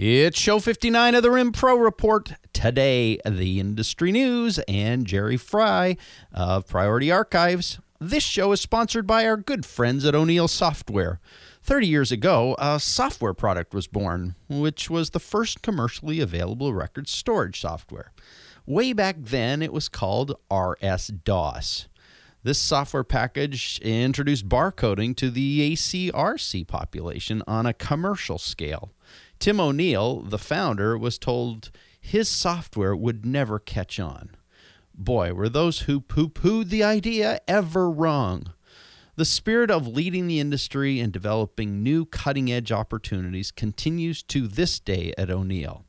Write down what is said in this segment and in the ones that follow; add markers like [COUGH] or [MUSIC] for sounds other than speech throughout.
It's show 59 of the Rim Pro Report. Today, the industry news and Jerry Fry of Priority Archives. This show is sponsored by our good friends at O'Neil Software. 30 years ago, a software product was born, which was the first commercially available record storage software. Way back then, it was called RS DOS. This software package introduced barcoding to the ACRC population on a commercial scale. Tim O'Neil, the founder, was told his software would never catch on. Boy, were those who poo pooed the idea ever wrong. The spirit of leading the industry and developing new cutting edge opportunities continues to this day at O'Neil.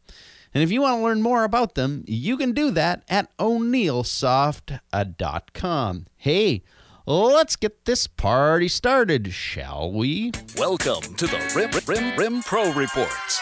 And if you want to learn more about them, you can do that at o'neilsoft.com. Uh, hey, let's get this party started, shall we? Welcome to the Rim, Rim, Rim Pro Reports,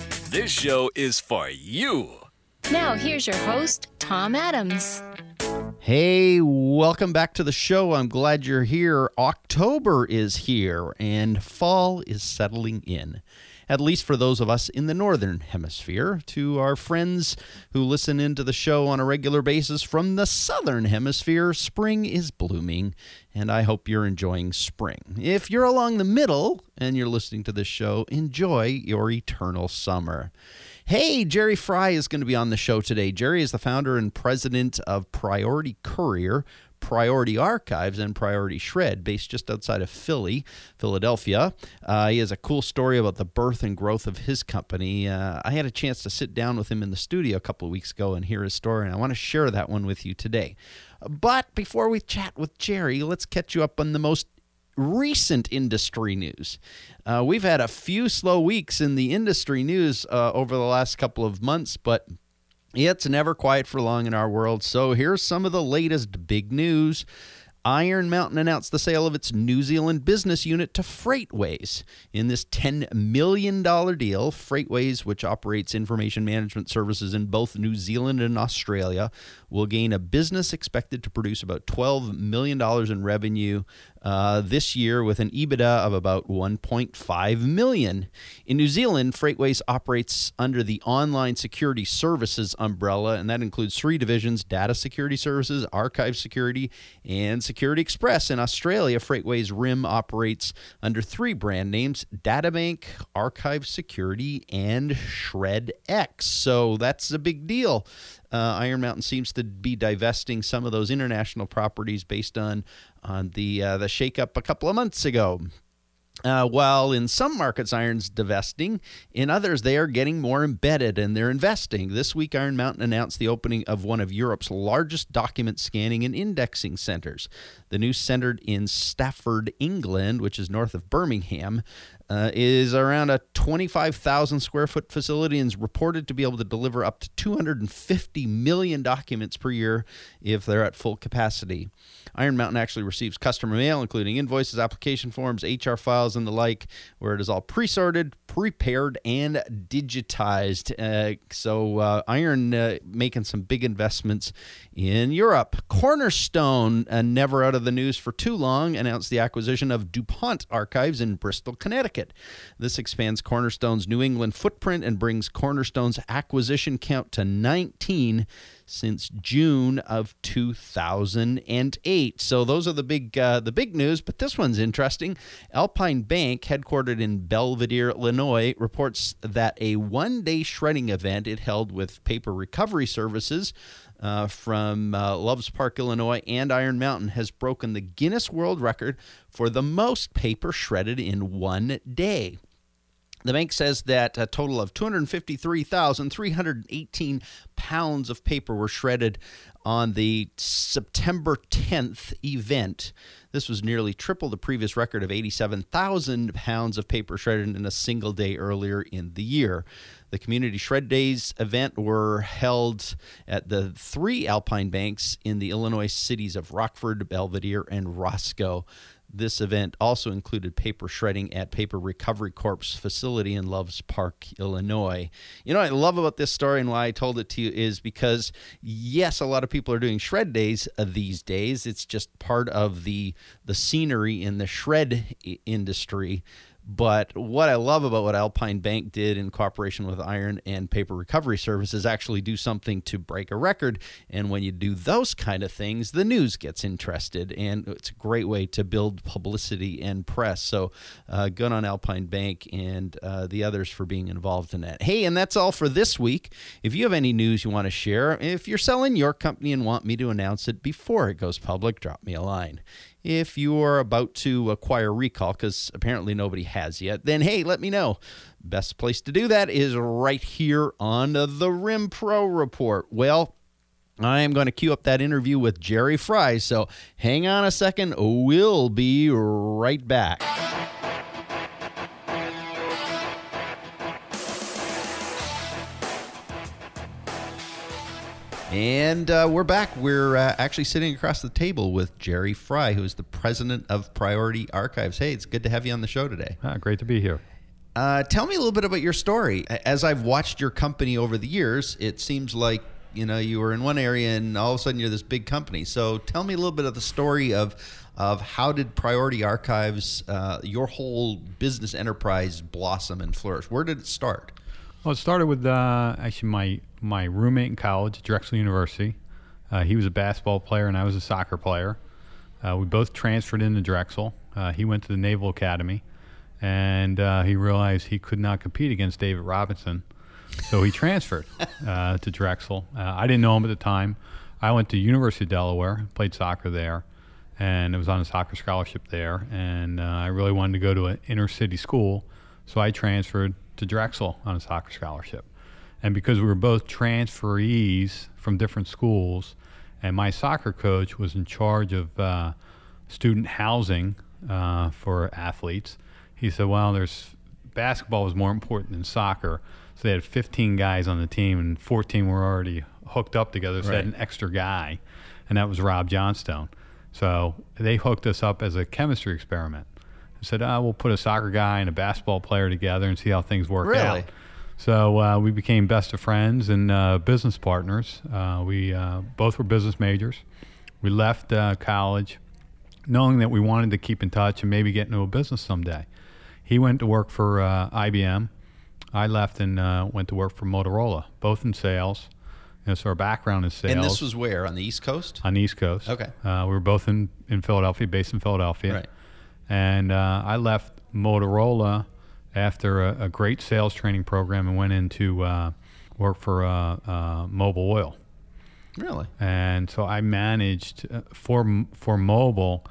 This show is for you. Now, here's your host, Tom Adams. Hey, welcome back to the show. I'm glad you're here. October is here and fall is settling in. At least for those of us in the northern hemisphere. To our friends who listen into the show on a regular basis from the southern hemisphere, spring is blooming, and I hope you're enjoying spring. If you're along the middle and you're listening to this show, enjoy your eternal summer. Hey, Jerry Fry is going to be on the show today. Jerry is the founder and president of Priority Courier, Priority Archives, and Priority Shred, based just outside of Philly, Philadelphia. Uh, he has a cool story about the birth and growth of his company. Uh, I had a chance to sit down with him in the studio a couple of weeks ago and hear his story, and I want to share that one with you today. But before we chat with Jerry, let's catch you up on the most recent industry news. Uh, we've had a few slow weeks in the industry news uh, over the last couple of months, but it's never quiet for long in our world. So here's some of the latest big news. Iron Mountain announced the sale of its New Zealand business unit to Freightways. In this $10 million deal, Freightways, which operates information management services in both New Zealand and Australia, will gain a business expected to produce about $12 million in revenue uh, this year with an EBITDA of about 1.5 million. In New Zealand, Freightways operates under the Online Security Services umbrella, and that includes three divisions: Data Security Services, Archive Security, and Security Express. In Australia, Freightways RIM operates under three brand names: DataBank, Archive Security, and Shred X. So that's a big deal. Uh, Iron Mountain seems to be divesting some of those international properties based on on the uh, the shakeup a couple of months ago. Uh, while in some markets Iron's divesting, in others they are getting more embedded and they're investing. This week, Iron Mountain announced the opening of one of Europe's largest document scanning and indexing centers. The new center in Stafford, England, which is north of Birmingham, uh, is around a 25,000 square foot facility and is reported to be able to deliver up to 250 million documents per year if they're at full capacity. Iron Mountain actually receives customer mail, including invoices, application forms, HR files, and the like, where it is all pre sorted, prepared, and digitized. Uh, so, uh, Iron uh, making some big investments in Europe. Cornerstone, uh, never out of the news for too long, announced the acquisition of DuPont Archives in Bristol, Connecticut. This expands Cornerstone's New England footprint and brings Cornerstone's acquisition count to 19 since June of 2008. So those are the big uh, the big news. But this one's interesting. Alpine Bank, headquartered in Belvidere, Illinois, reports that a one-day shredding event it held with paper recovery services. Uh, from uh, Loves Park, Illinois, and Iron Mountain has broken the Guinness World Record for the most paper shredded in one day. The bank says that a total of 253,318 pounds of paper were shredded on the September 10th event. This was nearly triple the previous record of 87,000 pounds of paper shredded in a single day earlier in the year. The Community Shred Days event were held at the three Alpine banks in the Illinois cities of Rockford, Belvidere, and Roscoe. This event also included paper shredding at Paper Recovery Corp's facility in Loves Park, Illinois. You know what I love about this story and why I told it to you is because, yes, a lot of people are doing shred days uh, these days. It's just part of the the scenery in the shred industry. But what I love about what Alpine Bank did in cooperation with Iron and Paper Recovery Services actually do something to break a record. And when you do those kind of things, the news gets interested, and it's a great way to build publicity and press. So, uh, good on Alpine Bank and uh, the others for being involved in that. Hey, and that's all for this week. If you have any news you want to share, if you're selling your company and want me to announce it before it goes public, drop me a line if you're about to acquire recall because apparently nobody has yet then hey let me know best place to do that is right here on the rim pro report well I am going to queue up that interview with Jerry Fry. So hang on a second. We'll be right back. And uh, we're back. We're uh, actually sitting across the table with Jerry Fry, who is the president of Priority Archives. Hey, it's good to have you on the show today. Ah, great to be here. Uh, tell me a little bit about your story. As I've watched your company over the years, it seems like you know you were in one area and all of a sudden you're this big company. So tell me a little bit of the story of of how did Priority Archives, uh, your whole business enterprise, blossom and flourish. Where did it start? Well, it started with uh, actually my my roommate in college at Drexel University. Uh, he was a basketball player and I was a soccer player. Uh, we both transferred into Drexel. Uh, he went to the Naval Academy, and uh, he realized he could not compete against David Robinson, so he transferred [LAUGHS] uh, to Drexel. Uh, I didn't know him at the time. I went to University of Delaware, played soccer there, and I was on a soccer scholarship there. And uh, I really wanted to go to an inner city school, so I transferred to Drexel on a soccer scholarship. And because we were both transferees from different schools, and my soccer coach was in charge of uh, student housing uh, for athletes, he said, "Well, there's basketball was more important than soccer." So they had 15 guys on the team, and 14 were already hooked up together. So they had an extra guy, and that was Rob Johnstone. So they hooked us up as a chemistry experiment. I said, oh, we'll put a soccer guy and a basketball player together and see how things work Really? out. So uh, we became best of friends and uh, business partners. Uh, we uh, both were business majors. We left uh, college knowing that we wanted to keep in touch and maybe get into a business someday. He went to work for uh, IBM. I left and uh, went to work for Motorola, both in sales. You know, so our background is sales And this was where on the East Coast. on the East Coast. Okay. Uh, we were both in, in Philadelphia, based in Philadelphia. Right. And uh, I left Motorola after a, a great sales training program and went into uh, work for uh, uh, Mobil Oil. Really? And so I managed uh, for for Mobil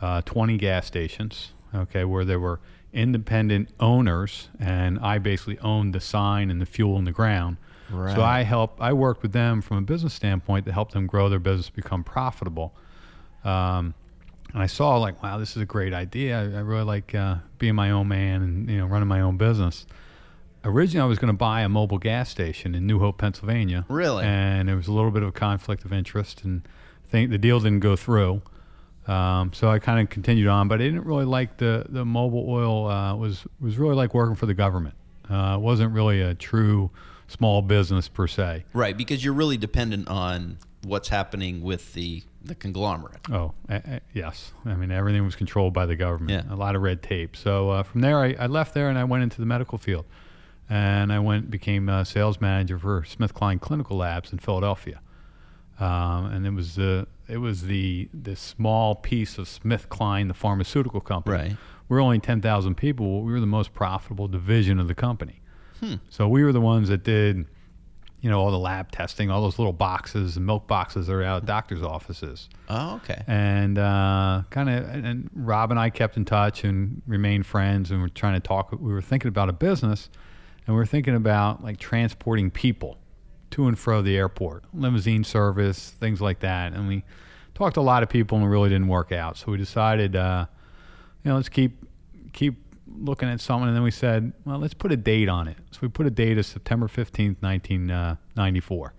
uh, 20 gas stations, okay, where there were independent owners, and I basically owned the sign and the fuel in the ground. Right. So I helped. I worked with them from a business standpoint to help them grow their business, become profitable. Um, and I saw like, wow, this is a great idea. I, I really like uh, being my own man and you know running my own business. Originally, I was going to buy a Mobil gas station in New Hope, Pennsylvania. Really? And there was a little bit of a conflict of interest, and think the deal didn't go through. Um, so I kind of continued on, but I didn't really like the the Mobil oil. Uh, was was really like working for the government. Uh, it wasn't really a true small business per se. Right, because you're really dependent on what's happening with the the conglomerate. Oh, uh, uh, yes. I mean, everything was controlled by the government. Yeah. A lot of red tape. So uh, from there, I, I left there and I went into the medical field, and I went became a sales manager for SmithKline Clinical Labs in Philadelphia. Um, and it was the it was the the small piece of SmithKline, the pharmaceutical company. Right. We're only ten thousand people. We were the most profitable division of the company. So we were the ones that did you know, all the lab testing, all those little boxes and milk boxes that are out at doctors' offices. Oh, okay. And uh, kind of, and Rob and I kept in touch and remained friends, and we're trying to talk. We were thinking about a business, and we're thinking about like transporting people to and fro the airport, limousine service, things like that. And we talked to a lot of people, and it really didn't work out. So we decided, uh, you know, let's keep keep looking at something, and then we said, well, let's put a date on it. So we put a date of September 15th, 1994.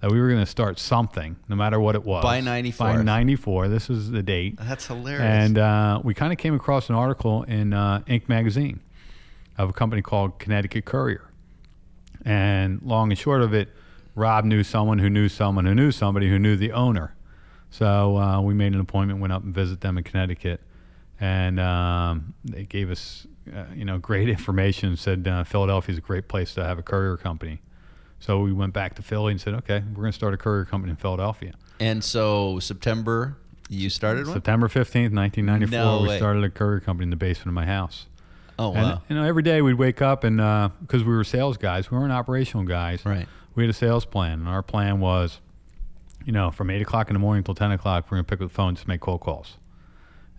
That we were going to start something, no matter what it was. By 94. By 94. This was the date. That's hilarious. And uh, we kind of came across an article in uh, Inc. magazine of a company called Connecticut Courier. And long and short of it, Rob knew someone who knew someone who knew somebody who knew the owner. So uh, we made an appointment, went up and visit them in Connecticut, and um, they gave us, uh, you know, great [LAUGHS] information. Said uh, Philadelphia is a great place to have a courier company. So we went back to Philly and said, okay, we're going to start a courier company in Philadelphia. and so September, you started one. September 15th, 1994, No we started a courier company in the basement of my house. Oh And wow. you know, every day we'd wake up and because we were sales guys, we weren't operational guys. Right. We had a sales plan, and our plan was, you know, from eight o'clock in the morning till ten o'clock, we're gonna pick up the phone to make cold calls.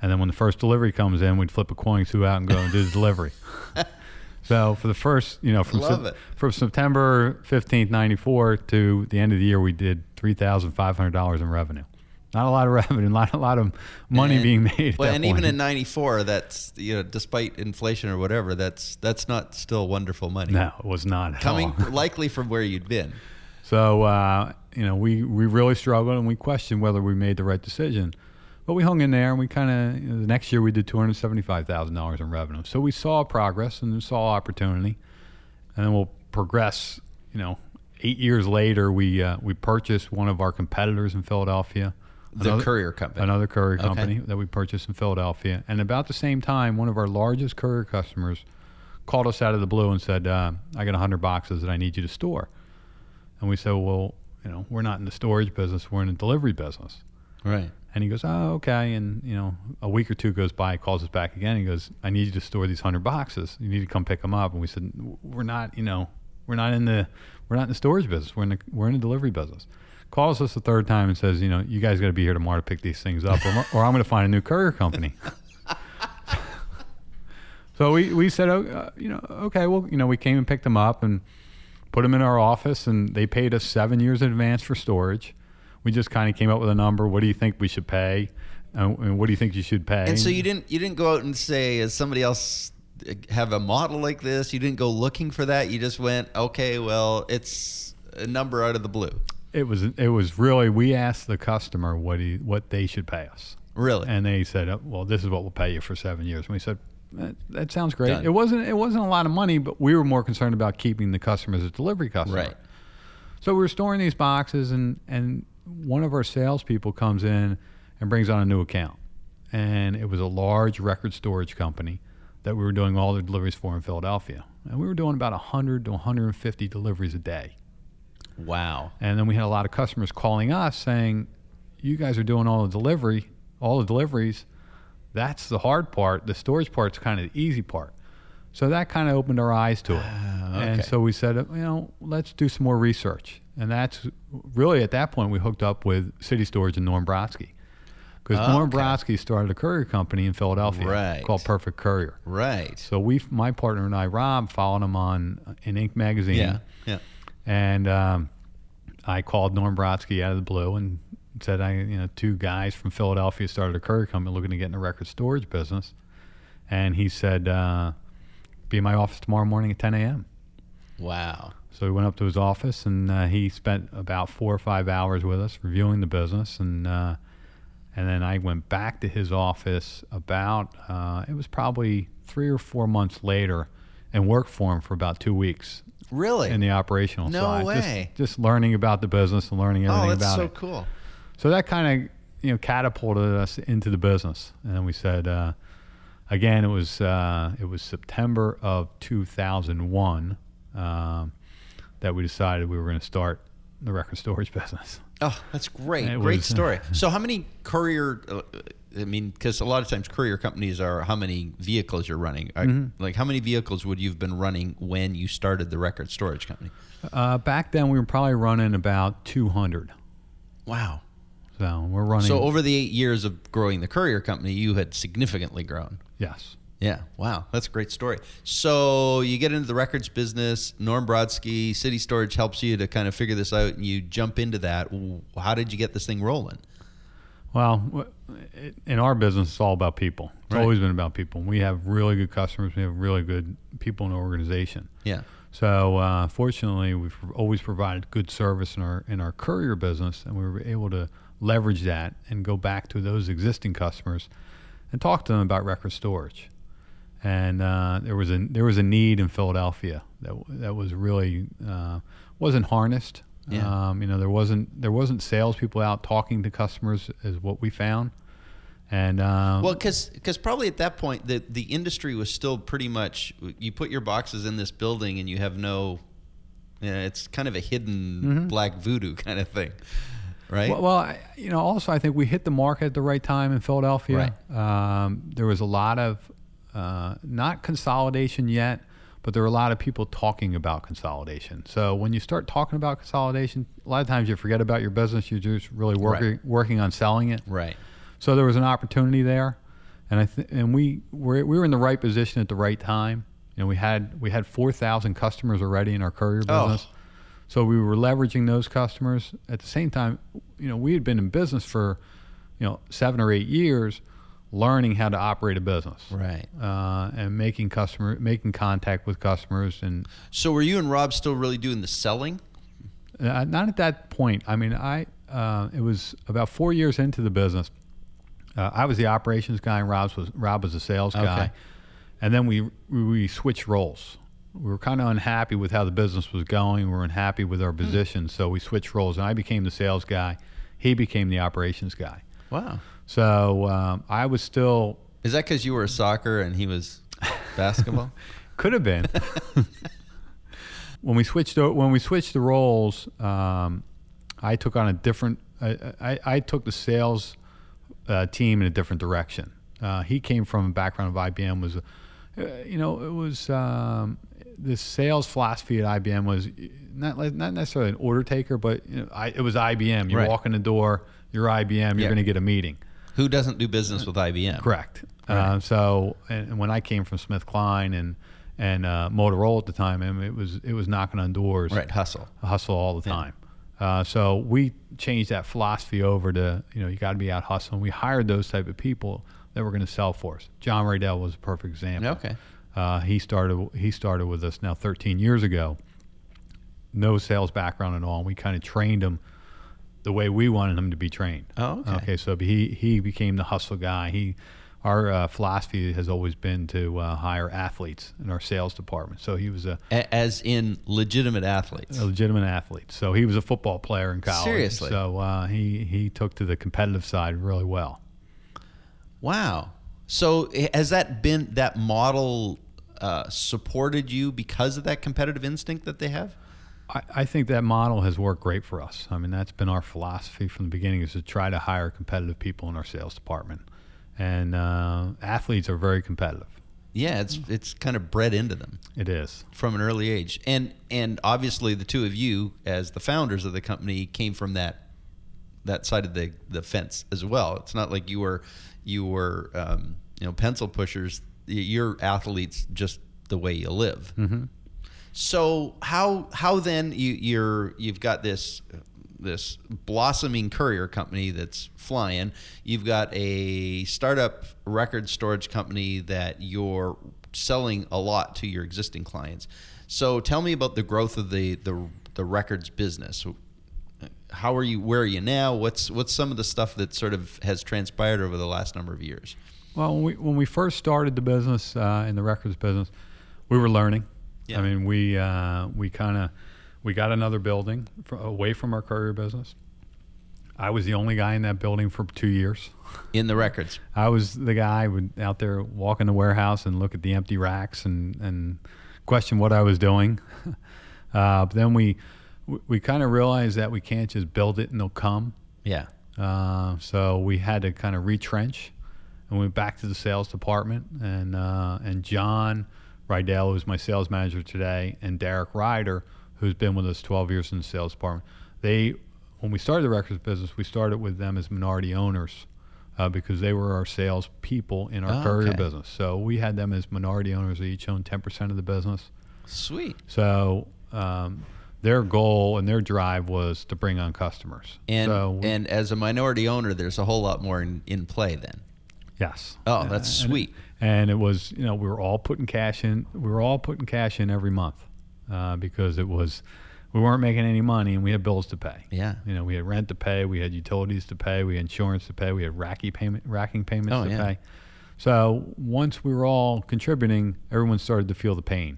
And then when the first delivery comes in, we'd flip a coin, two out, and go and do the delivery. [LAUGHS] so for the first, you know, from it. from September fifteenth, ninety four to the end of the year, we did three thousand five hundred dollars in revenue. Not a lot of revenue, [LAUGHS] not a lot of money And- being made. At Well, and even in '94, that's you know, despite inflation or whatever, that's that's not still wonderful money. no, it was not Coming [LAUGHS] likely from where you'd been. So uh, you know, we we really struggled and we questioned whether we made the right decision. But we hung in there, and we kind of you know, the next year we did two hundred seventy-five thousand dollars in revenue. So we saw progress and saw opportunity, and then we'll progress. You know, eight years later, we uh, we purchased one of our competitors in Philadelphia, The Another- courier company. another courier Okay. company that we purchased in Philadelphia. And about the same time, one of our largest courier customers called us out of the blue and said, uh, "I got 100 boxes that I need you to store." And we said, "Well, you know, we're not in the storage business; we're in the delivery business." Right. And he goes, "Oh, okay." And you know, a week or two goes by. He calls us back again. He goes, "I need you to store these 100 boxes. You need to come pick them up." And we said, "We're not, you know, we're not in the we're not in the storage business. We're in the we're in the delivery business." Calls us the third time and says, "You know, you guys got to be here tomorrow to pick these things up, or, or I'm going to find a new courier company." [LAUGHS] so we we said, oh, uh, "You know, okay, well, you know, we came and picked them up and put them in our office, and they paid us seven years in advance for storage." We just kind of came up with a number. What do you think we should pay? Uh, and what do you think you should pay? And so you didn't you didn't go out and say, "Is somebody else have a model like this?" You didn't go looking for that. You just went, "Okay, well, it's a number out of the blue." It was it was really we asked the customer what he what they should pay us, Really? and they said, oh, "Well, this is what we'll pay you for seven years." And we said, "That, that sounds great." Done. It wasn't it wasn't a lot of money, but we were more concerned about keeping the customers as delivery customers. Right. So we were storing these boxes, and and one of our salespeople comes in and brings on a new account, and it was a large record storage company that we were doing all the deliveries for in Philadelphia, and we were doing about 100 to 150 deliveries a day. Wow. And then we had a lot of customers calling us saying, "You guys are doing all the delivery, all the deliveries. That's the hard part. The storage part's kind of the easy part." So that kind of opened our eyes to it. Ah, and okay. so we said, you know, let's do some more research. And that's really at that point we hooked up with City Storage and Norm Brodsky. Because Norm Okay. Brodsky started a courier company in Philadelphia Right. called Perfect Courier. Right. So we, my partner and I, Rob, followed him on uh, in Inc. magazine. Yeah. Yeah. And um, I called Norm Brodsky out of the blue and said, I, you know, two guys from Philadelphia started a courier company looking to get in the record storage business. And he said, uh, be in my office tomorrow morning at 10 a.m. Wow. So we went up to his office and uh, he spent about four or five hours with us reviewing the business. And, uh, and then I went back to his office about, uh, it was probably three or four months later and worked for him for about two weeks Really? in the operational No side. way. Just, just learning about the business and learning everything oh, that's about so it. cool. So that kind of you know catapulted us into the business, and then we said uh, again it was uh, it was September of 2001 um, that we decided we were going to start the record storage [LAUGHS] business. Oh, that's great. Great was- story. [LAUGHS] so, how many courier? Uh, I mean, because a lot of times courier companies are how many vehicles you're running. Are- Mm-hmm. Like, how many vehicles would you have been running when you started the record storage company? Uh, back then we were probably running about 200. Wow. So we're running. So, over the eight years of growing the courier company, you had significantly grown. yes. Yeah. Wow. That's a great story. So you get into the records business. Norm Brodsky, City Storage helps you to kind of figure this out, and you jump into that. How did you get this thing rolling? Well, in our business, it's all about people. It's Right. always been about people. We have really good customers. We have really good people in the organization. Yeah. So uh, fortunately, we've always provided good service in our in our courier business, and we were able to leverage that and go back to those existing customers and talk to them about record storage. And uh, there was a there was a need in Philadelphia that that was really uh, wasn't harnessed. Yeah. Um, you know, there wasn't there wasn't salespeople out talking to customers, is what we found. And uh, Well, because probably at that point the the industry was still pretty much you put your boxes in this building and you have no, you know, it's kind of a hidden black voodoo [LAUGHS] kind of thing, right? Well, well, I, you know, also I think we hit the market at the right time in Philadelphia. Um, there was a lot of uh, not consolidation yet, but there are a lot of people talking about consolidation. So when you start talking about consolidation, a lot of times you forget about your business. You're just really working Right. working on selling it. right. So there was an opportunity there, and I th- and we were we were in the right position at the right time. You know, we had we had four thousand customers already in our courier business. Oh. business, so we were leveraging those customers. At the same time, you know, we had been in business for, you know, seven or eight years, learning how to operate a business, Right. uh, and making customer making contact with customers and So were you and Rob still really doing the selling? Uh, not at that point. I mean, I uh, it was about four years into the business. Uh, I was the operations guy, and Rob was Rob was the sales guy, Okay. and then we we, we switched roles. We were kind of unhappy with how the business was going. We were unhappy with our position, so we switched roles, and I became the sales guy. He became the operations guy. Wow. So um, I was still Is that because you were a soccer and he was [LAUGHS] basketball? Could have been. [LAUGHS] when we switched when we switched the roles, um, I took on a different. I, I, I took the sales uh, team in a different direction. Uh, he came from a background of IBM. Was, uh, you know, it was um, the sales philosophy at IBM was not not necessarily an order taker, but you know, I, it was IBM. You Right. walk in the door, you're IBM. You're Yeah. going to get a meeting. Who doesn't do business with IBM? Correct. Right. Uh, so, and, and when I came from SmithKline and and uh, Motorola at the time, I mean, it was it was knocking on doors, Right. Hustle. hustle all the time. Uh, so we changed that philosophy over to you know you got to be out hustling. We hired those type of people that were going to sell for us. John Raydell was a perfect example. Okay. Uh, he started he started with us now 13 years ago. No sales background at all. And we kind of trained him the way we wanted him to be trained. Oh, okay. Okay, so he he became the hustle guy. He our uh, philosophy has always been to uh, hire athletes in our sales department. So he was a, A- as in legitimate athletes. a legitimate athlete. So he was a football player in college. Seriously? So uh, he he took to the competitive side really well. Wow. So has that been that model uh, supported you because of that competitive instinct that they have? I, I think that model has worked great for us. I mean, that's been our philosophy from the beginning is to try to hire competitive people in our sales department. And uh, athletes are very competitive. Yeah, it's it's kind of bred into them It is. from an early age, and and obviously the two of you as the founders of the company came from that that side of the the fence as well. It's not like you were you were um, you know pencil pushers. You're athletes just the way you live. Mm-hmm. So how how then you you're you've got this this blossoming courier company that's flying. You've got a startup record storage company that you're selling a lot to your existing clients. So tell me about the growth of the the, the records business. How are you? Where are you now? What's what's some of the stuff that sort of has transpired over the last number of years? Well, when we, when we first started the business uh, in the records business, we were learning. Yeah. I mean, we uh, we kind of we got another building fr away from our courier business. I was the only guy in that building for two years. In the records, [LAUGHS] I was the guy would out there walk in the warehouse and look at the empty racks and, and question what I was doing. [LAUGHS] uh, but then we we, we kind of realized that we can't just build it and they'll come. yeah. Uh, so we had to kind of retrench and we went back to the sales department. And uh, and John Rydell, who's my sales manager today, and Derek Ryder, who's been with us 12 years in the sales department, they when we started the records business, we started with them as minority owners. Uh, because they were our sales people in our Oh, courier okay. business, so we had them as minority owners. They each owned ten percent of the business. Sweet. So um, their goal and their drive was to bring on customers. And so, and as a minority owner, there's a whole lot more in, in play then. Yes. Oh, that's And- sweet. And it was, you know, we were all putting cash in. We were all putting cash in every month uh, because it was, we weren't making any money and we had bills to pay. Yeah. You know, we had rent to pay, we had utilities to pay, we had insurance to pay, we had racking payment, racking payments Oh, to yeah. pay. So once we were all contributing, everyone started to feel the pain.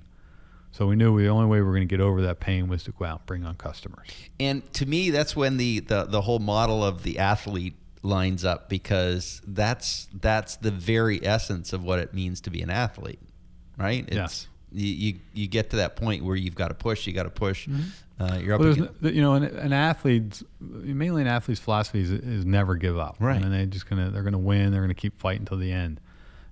So we knew the only way we were going to get over that pain was to go out and bring on customers. And to me, that's when the, the, the whole model of the athlete lines up because that's that's the very essence of what it means to be an athlete, right? It's, Yes. You, you you get to that point where you've got to push, you got to push. Uh, you're up Well, against, you know, an, an athlete's mainly an athlete's philosophy is, is never give up. Right. And they just gonna they're gonna win. They're gonna keep fighting till the end.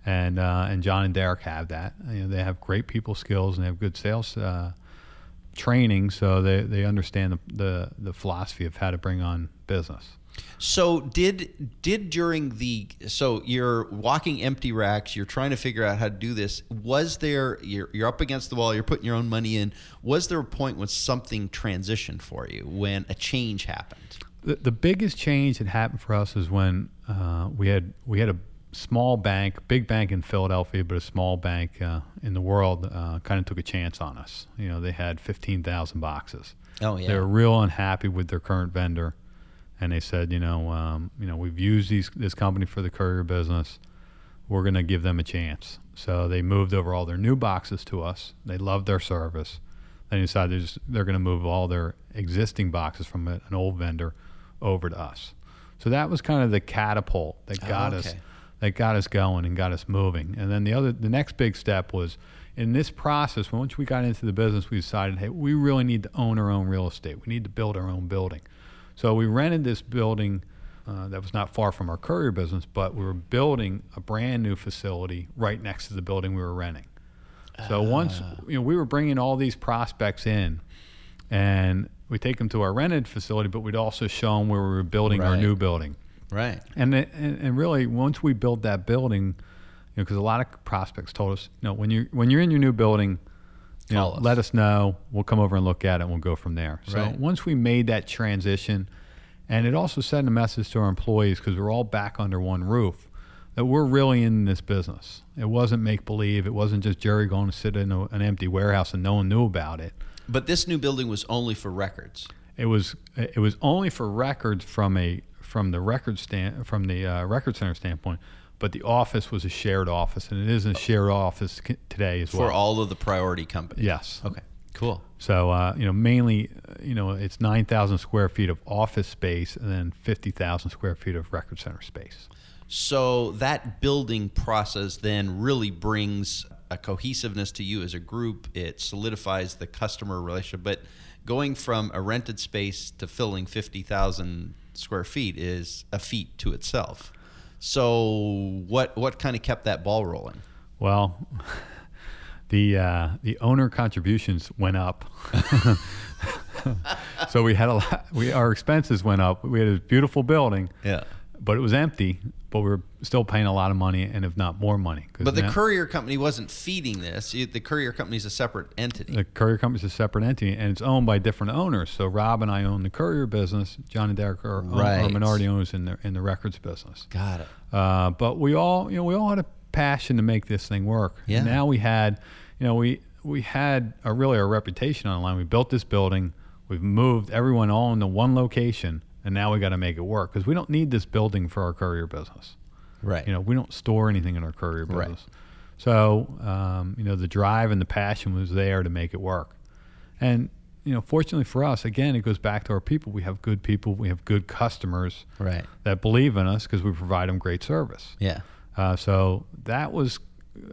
And uh, and John and Derek have that. You know, they have great people skills and they have good sales uh, training, so they, they understand the, the the philosophy of how to bring on business. So did did during the so you're walking empty racks, you're trying to figure out how to do this. Was there you're you're up against the wall, you're putting your own money in. Was there a point when something transitioned for you, when a change happened? The, the biggest change that happened for us is when uh, we had we had a small bank, big bank in Philadelphia, but a small bank uh, in the world uh, kind of took a chance on us. You know, they had fifteen thousand boxes. Oh yeah. They were real unhappy with their current vendor, and they said, you know, um, you know, we've used these this company for the courier business. We're going to give them a chance. So they moved over all their new boxes to us. They loved their service. They decided they're, just, they're going to move all their existing boxes from a- an old vendor over to us. So that was kind of the catapult that Oh, got us that got us going and got us moving. And then the other, the next big step was in this process. Once we got into the business, we decided, hey, we really need to own our own real estate. We need to build our own building. So we rented this building uh, that was not far from our courier business, but we were building a brand new facility right next to the building we were renting. So once you know, we were bringing all these prospects in, and we take them to our rented facility, but we'd also show them where we were building our new building. Right. And, it, and and really, once we built that building, you know, because a lot of prospects told us, you know, when you when you're in your new building, you know, us. let us know. We'll come over and look at it, and we'll go from there. So Right. once we made that transition, and it also sent a message to our employees because we're all back under one roof, that we're really in this business. It wasn't make believe. It wasn't just Jerry going to sit in a, an empty warehouse and no one knew about it. But this new building was only for records. It was it was only for records from a from the record stand from the uh, record center standpoint, but the office was a shared office, and it is a shared office c- today as well. For all of the priority companies. yes. Okay. Cool. So uh, you know, mainly, uh, you know, it's nine thousand square feet of office space, and then fifty thousand square feet of record center space. So that building process then really brings a cohesiveness to you as a group. It solidifies the customer relationship. But going from a rented space to filling 50,000 square feet is a feat to itself. So what what kind of kept that ball rolling? Well, [LAUGHS] the uh, the owner contributions went up, [LAUGHS] so we had a lot. We our expenses went up. We had a beautiful building, Yeah. but it was empty. But we are still paying a lot of money, and if not more money. But the now- courier company wasn't feeding this. The courier company is a separate entity. the courier company is a separate entity, and it's owned by different owners. So Rob and I own the courier business. John and Derek are, are minority owners in the in the records business. Got it. Uh, but we all, you know, we all had a passion to make this thing work. Yeah. And now we had, you know, we we had a really a reputation online. We built this building. We've moved everyone all into one location, and now we got to make it work because we don't need this building for our courier business. Right. You know, we don't store anything in our courier Right. business. So, um, you know, the drive and the passion was there to make it work. And, you know, fortunately for us, again, it goes back to our people. We have good people. We have good customers right. that believe in us because we provide them great service. Yeah. Uh, so that was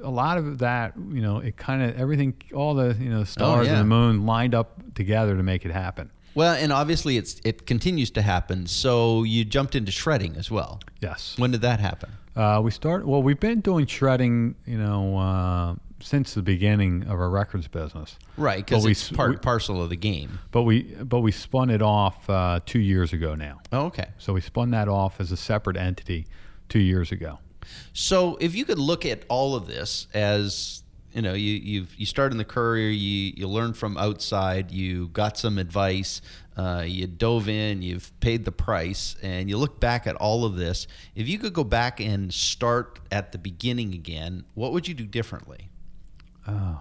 a lot of that. You know, it kind of everything, all the you know stars Oh, yeah. and the moon lined up together to make it happen. Well, and obviously it's it continues to happen. So you jumped into shredding as well. Yes. When did that happen? Uh, we start. Well, we've been doing shredding. You know. Uh, since the beginning of our records business, Right, because But we it's part we- parcel of the game. but we but we spun it off uh, two years ago now. Oh, okay. So we spun that off as a separate entity two years ago. So if you could look at all of this as you know you you've you start in the courier you you learn from outside you got some advice uh, you dove in you've paid the price and you look back at all of this if you could go back and start at the beginning again what would you do differently Oh,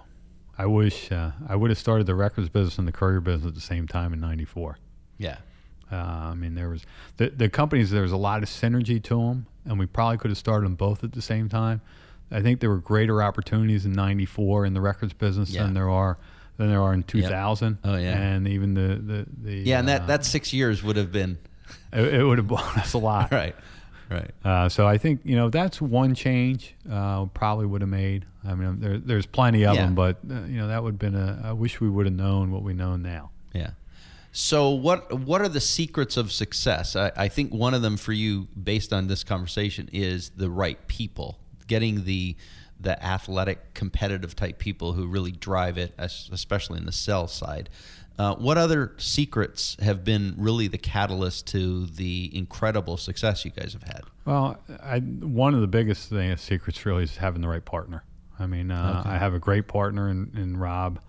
I wish uh, I would have started the records business and the courier business at the same time in '94. yeah Uh, I mean, there was the the companies. There was a lot of synergy to them, and we probably could have started them both at the same time. I think there were greater opportunities in '94 in the records business Yeah. than there are than there are in 2000. Oh, yeah. and even the the, the yeah and that uh, that six years would have been [LAUGHS] it, it would have blown us a lot. [LAUGHS] right right Uh, so I think you know that's one change uh, probably would have made. I mean, there, there's plenty of Yeah. them, but uh, you know that would have been a. I wish we would have known what we know now. Yeah. So what what are the secrets of success? I, I think one of them for you, based on this conversation, is the right people, getting the the athletic, competitive type people who really drive it, especially in the sell side. Uh, what other secrets have been really the catalyst to the incredible success you guys have had? Well, I, one of the biggest thing, secrets really is having the right partner. I mean, uh, Okay. I have a great partner in, in Rob.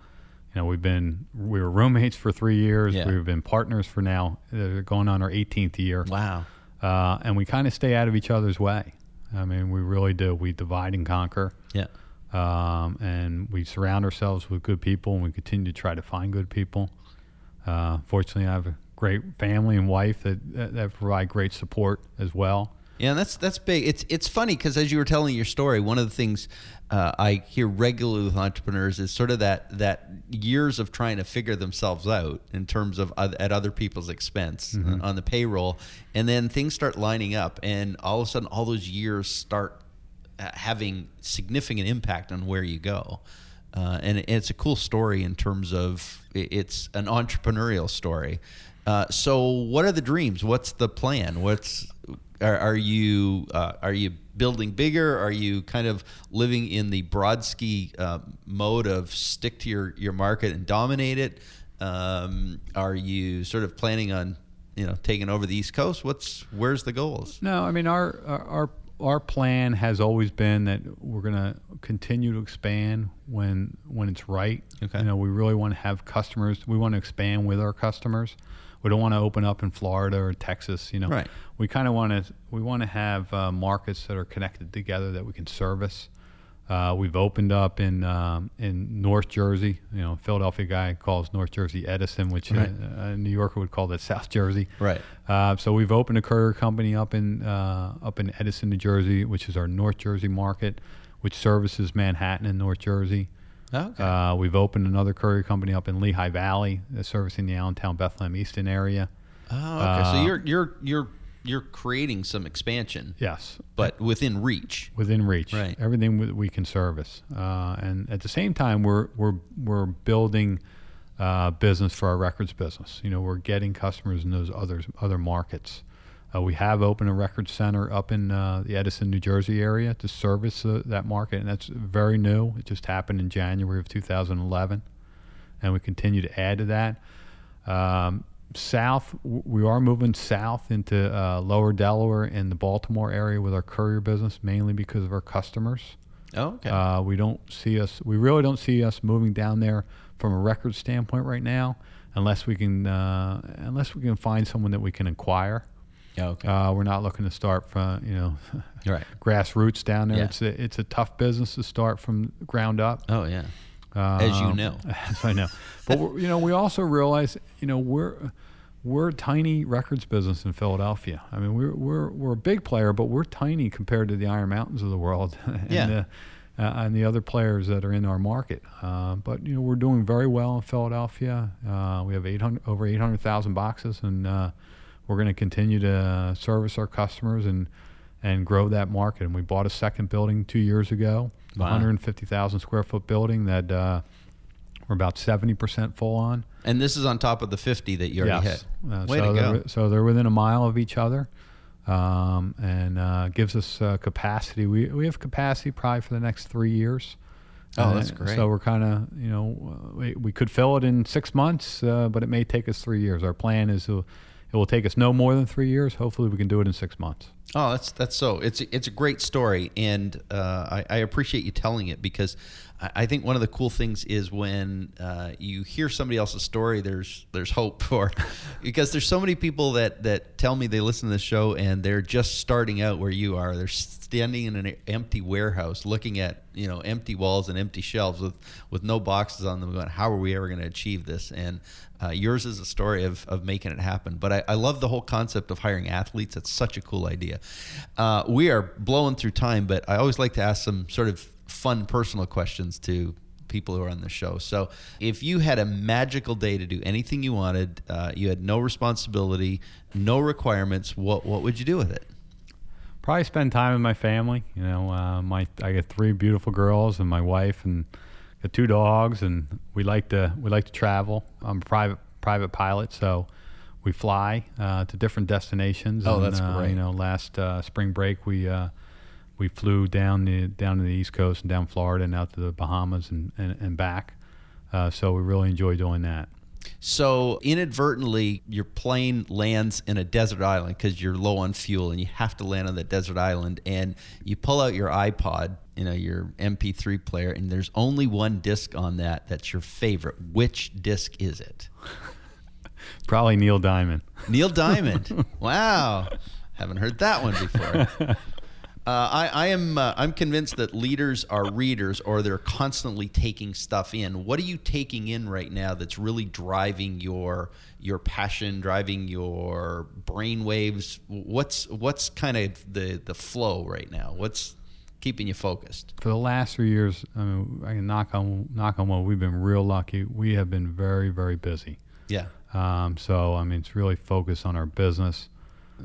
You know, we've been we were roommates for three years. Yeah. We've been partners for now uh, going on our 18th year. Wow. Uh, and we kind of stay out of each other's way. I mean, we really do. We divide and conquer. Yeah. um, and we surround ourselves with good people, and we continue to try to find good people. Uh, fortunately, I have a great family and wife that, that, that provide great support as well. Yeah, that's that's big. It's it's funny because as you were telling your story, one of the things uh, I hear regularly with entrepreneurs is sort of that that years of trying to figure themselves out in terms of oth- at other people's expense uh, on the payroll, and then things start lining up, and all of a sudden, all those years start uh, having significant impact on where you go. Uh, and it's a cool story in terms of it's an entrepreneurial story. Uh, so, what are the dreams? What's the plan? What's are, are you uh, are you building bigger? Are you kind of living in the Brodsky uh, mode of stick to your, your market and dominate it? Um, are you sort of planning on you know taking over the East Coast? What's where's the goals? No, I mean our our our plan has always been that we're going to continue to expand when when it's right. Okay. You know, we really want to have customers. We want to expand with our customers. We don't want to open up in Florida or Texas. You know, Right. we kind of want to we want to have uh, markets that are connected together that we can service. Uh, we've opened up in um, in North Jersey. You know, Philadelphia guy calls North Jersey Edison, which Right. uh, a New Yorker would call that [LAUGHS] South Jersey. Right. Uh, so we've opened a courier company up in uh, up in Edison, New Jersey, which is our North Jersey market, which services Manhattan and North Jersey. Okay. Uh, we've opened another courier company up in Lehigh Valley, uh, servicing the Allentown, Bethlehem, Easton area. oh, okay. so uh, you're you're you're you're creating some expansion, Yes, but within reach. within reach. Right. Everything we, we can service, uh, and at the same time, we're we're we're building uh, business for our records business. You know, we're getting customers in those others other markets. Uh, we have opened a record center up in uh, the Edison, New Jersey area to service uh, that market, and that's very new. It just happened in January of 2011, and we continue to add to that. Um, south, we are moving south into uh, Lower Delaware and the Baltimore area with our courier business, mainly because of our customers. Oh, okay. Uh, we don't see us. We really don't see us moving down there from a record standpoint right now, unless we can uh, unless we can find someone that we can acquire. okay. Uh, we're not looking to start from you know [LAUGHS] right. grassroots down there. Yeah. It's a it's a tough business to start from ground up. Oh yeah. As you Um, know. [LAUGHS] as I know. But we're, you know, we also realize, you know, we're we're a tiny records business in Philadelphia. I mean, we're we're we're a big player, but we're tiny compared to the Iron Mountains of the world [LAUGHS] and Yeah. the, uh, and the other players that are in our market. Uh, but you know, we're doing very well in Philadelphia. Uh, we have 800 over 800,000 boxes, and uh, we're going to continue to service our customers and and grow that market. And we bought a second building two years ago, Wow. 150,000 square foot building that uh, we're about 70% full on. And this is on top of the 50 that you already yes. hit. Uh, Way so to they're, go. So they're within a mile of each other. Um, and uh, gives us uh, capacity. We, we have capacity probably for the next three years. Oh, that's Uh, great. So we're kind of, you know, uh, we, we could fill it in six months, uh, but it may take us three years. Our plan is to, it will take us no more than three years. Hopefully, we can do it in six months. Oh, that's that's so. It's it's a great story, and uh, I, I appreciate you telling it because I, think one of the cool things is when uh, you hear somebody else's story. There's there's hope for [LAUGHS] because there's so many people that that tell me they listen to the show and they're just starting out where you are. They're standing in an empty warehouse, looking at you know empty walls and empty shelves with with no boxes on them. Going, how are we ever going to achieve this? And uh, yours is a story of, of making it happen. But I, I, love the whole concept of hiring athletes. It's such a cool idea. Uh, we are blowing through time, but I always like to ask some sort of fun personal questions to people who are on the show. So, if you had a magical day to do anything you wanted, uh, you had no responsibility, no requirements, what what would you do with it? Probably spend time with my family. You know, uh, my I got three beautiful girls and my wife and the two dogs, and we like to we like to travel. I'm a private private pilot, so we fly uh, to different destinations. Oh, and, that's uh, great. You know, last uh, spring break we uh, we flew down the down to the East Coast and down Florida and out to the Bahamas and and, and back. Uh, so we really enjoy doing that. So inadvertently, your plane lands in a desert island because you're low on fuel, and you have to land on the desert island. And you pull out your iPod, you know, your MP3 player, and there's only one disc on that that's your favorite. Which disc is it? Probably Neil Diamond. Neil [LAUGHS] Diamond. wow, haven't heard that one before. [LAUGHS] Uh, I, I, am uh, I'm convinced that leaders are readers or they're constantly taking stuff in. What are you taking in right now that's really driving your your passion, driving your brain waves? What's what's kind of the the flow right now? What's keeping you focused? For the last three years, I mean, I can knock on knock on wood. We've been real lucky. We have been very very busy. Yeah. Um, so I mean, it's really focused on our business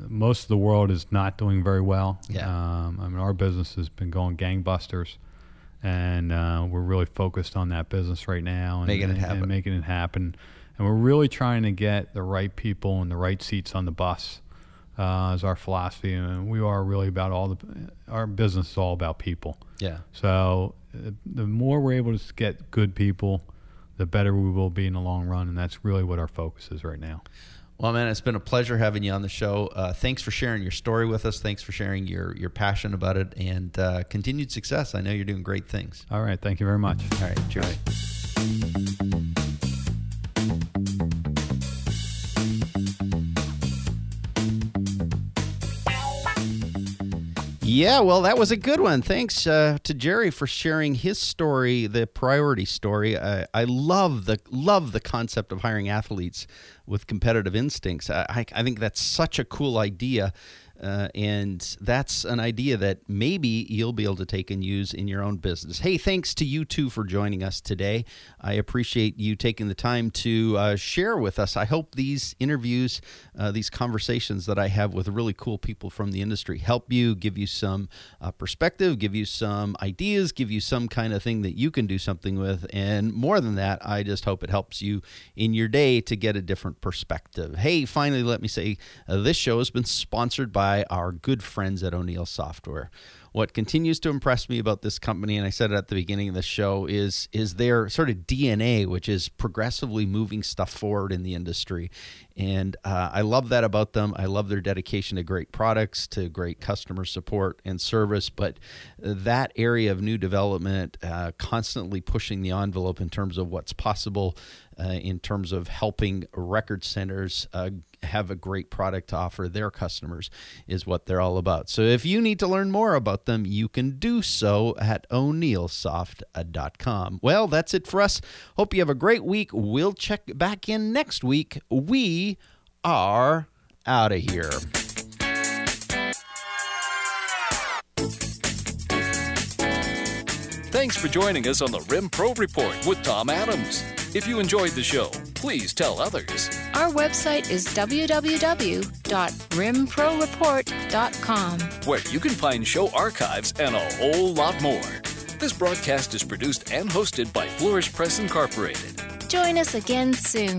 most of the world is not doing very well. Yeah. Um, I mean, our business has been going gangbusters, and uh, we're really focused on that business right now and making it and, happen. And making it happen. And we're really trying to get the right people in the right seats on the bus. Uh, is our philosophy, and we are really about all the. Our business is all about people. Yeah. So uh, the more we're able to get good people, the better we will be in the long run, and that's really what our focus is right now. Well, man, it's been a pleasure having you on the show. Uh, thanks for sharing your story with us. Thanks for sharing your your passion about it, and uh, continued success. I know you're doing great things. All right, thank you very much. All right, cheers. Yeah, well, that was a good one. Thanks uh, to Jerry for sharing his story, the priority story. I, I love the love the concept of hiring athletes with competitive instincts. I, I think that's such a cool idea. Uh, and that's an idea that maybe you'll be able to take and use in your own business. Hey, thanks to you two for joining us today. I appreciate you taking the time to uh, share with us. I hope these interviews, uh, these conversations that I have with really cool people from the industry help you, give you some uh, perspective, give you some ideas, give you some kind of thing that you can do something with. And more than that, I just hope it helps you in your day to get a different perspective. Hey, finally, let me say uh, this show has been sponsored by by our good friends at O'Neil Software. What continues to impress me about this company, and I said it at the beginning of the show, is is their sort of DNA, which is progressively moving stuff forward in the industry. And uh, I love that about them. I love their dedication to great products, to great customer support and service. But that area of new development, uh, constantly pushing the envelope in terms of what's possible, uh, in terms of helping record centers uh, have a great product to offer their customers, is what they're all about. So if you need to learn more about them, you can do so at o'neilsoft.com. Well, that's it for us. Hope you have a great week. We'll check back in next week. We are out of here. Thanks for joining us on the RIM Pro Report with Tom Adams. If you enjoyed the show, please tell others. Our website is www.rimproreport.com, where you can find show archives and a whole lot more. This broadcast is produced and hosted by Flourish Press Incorporated. Join us again soon.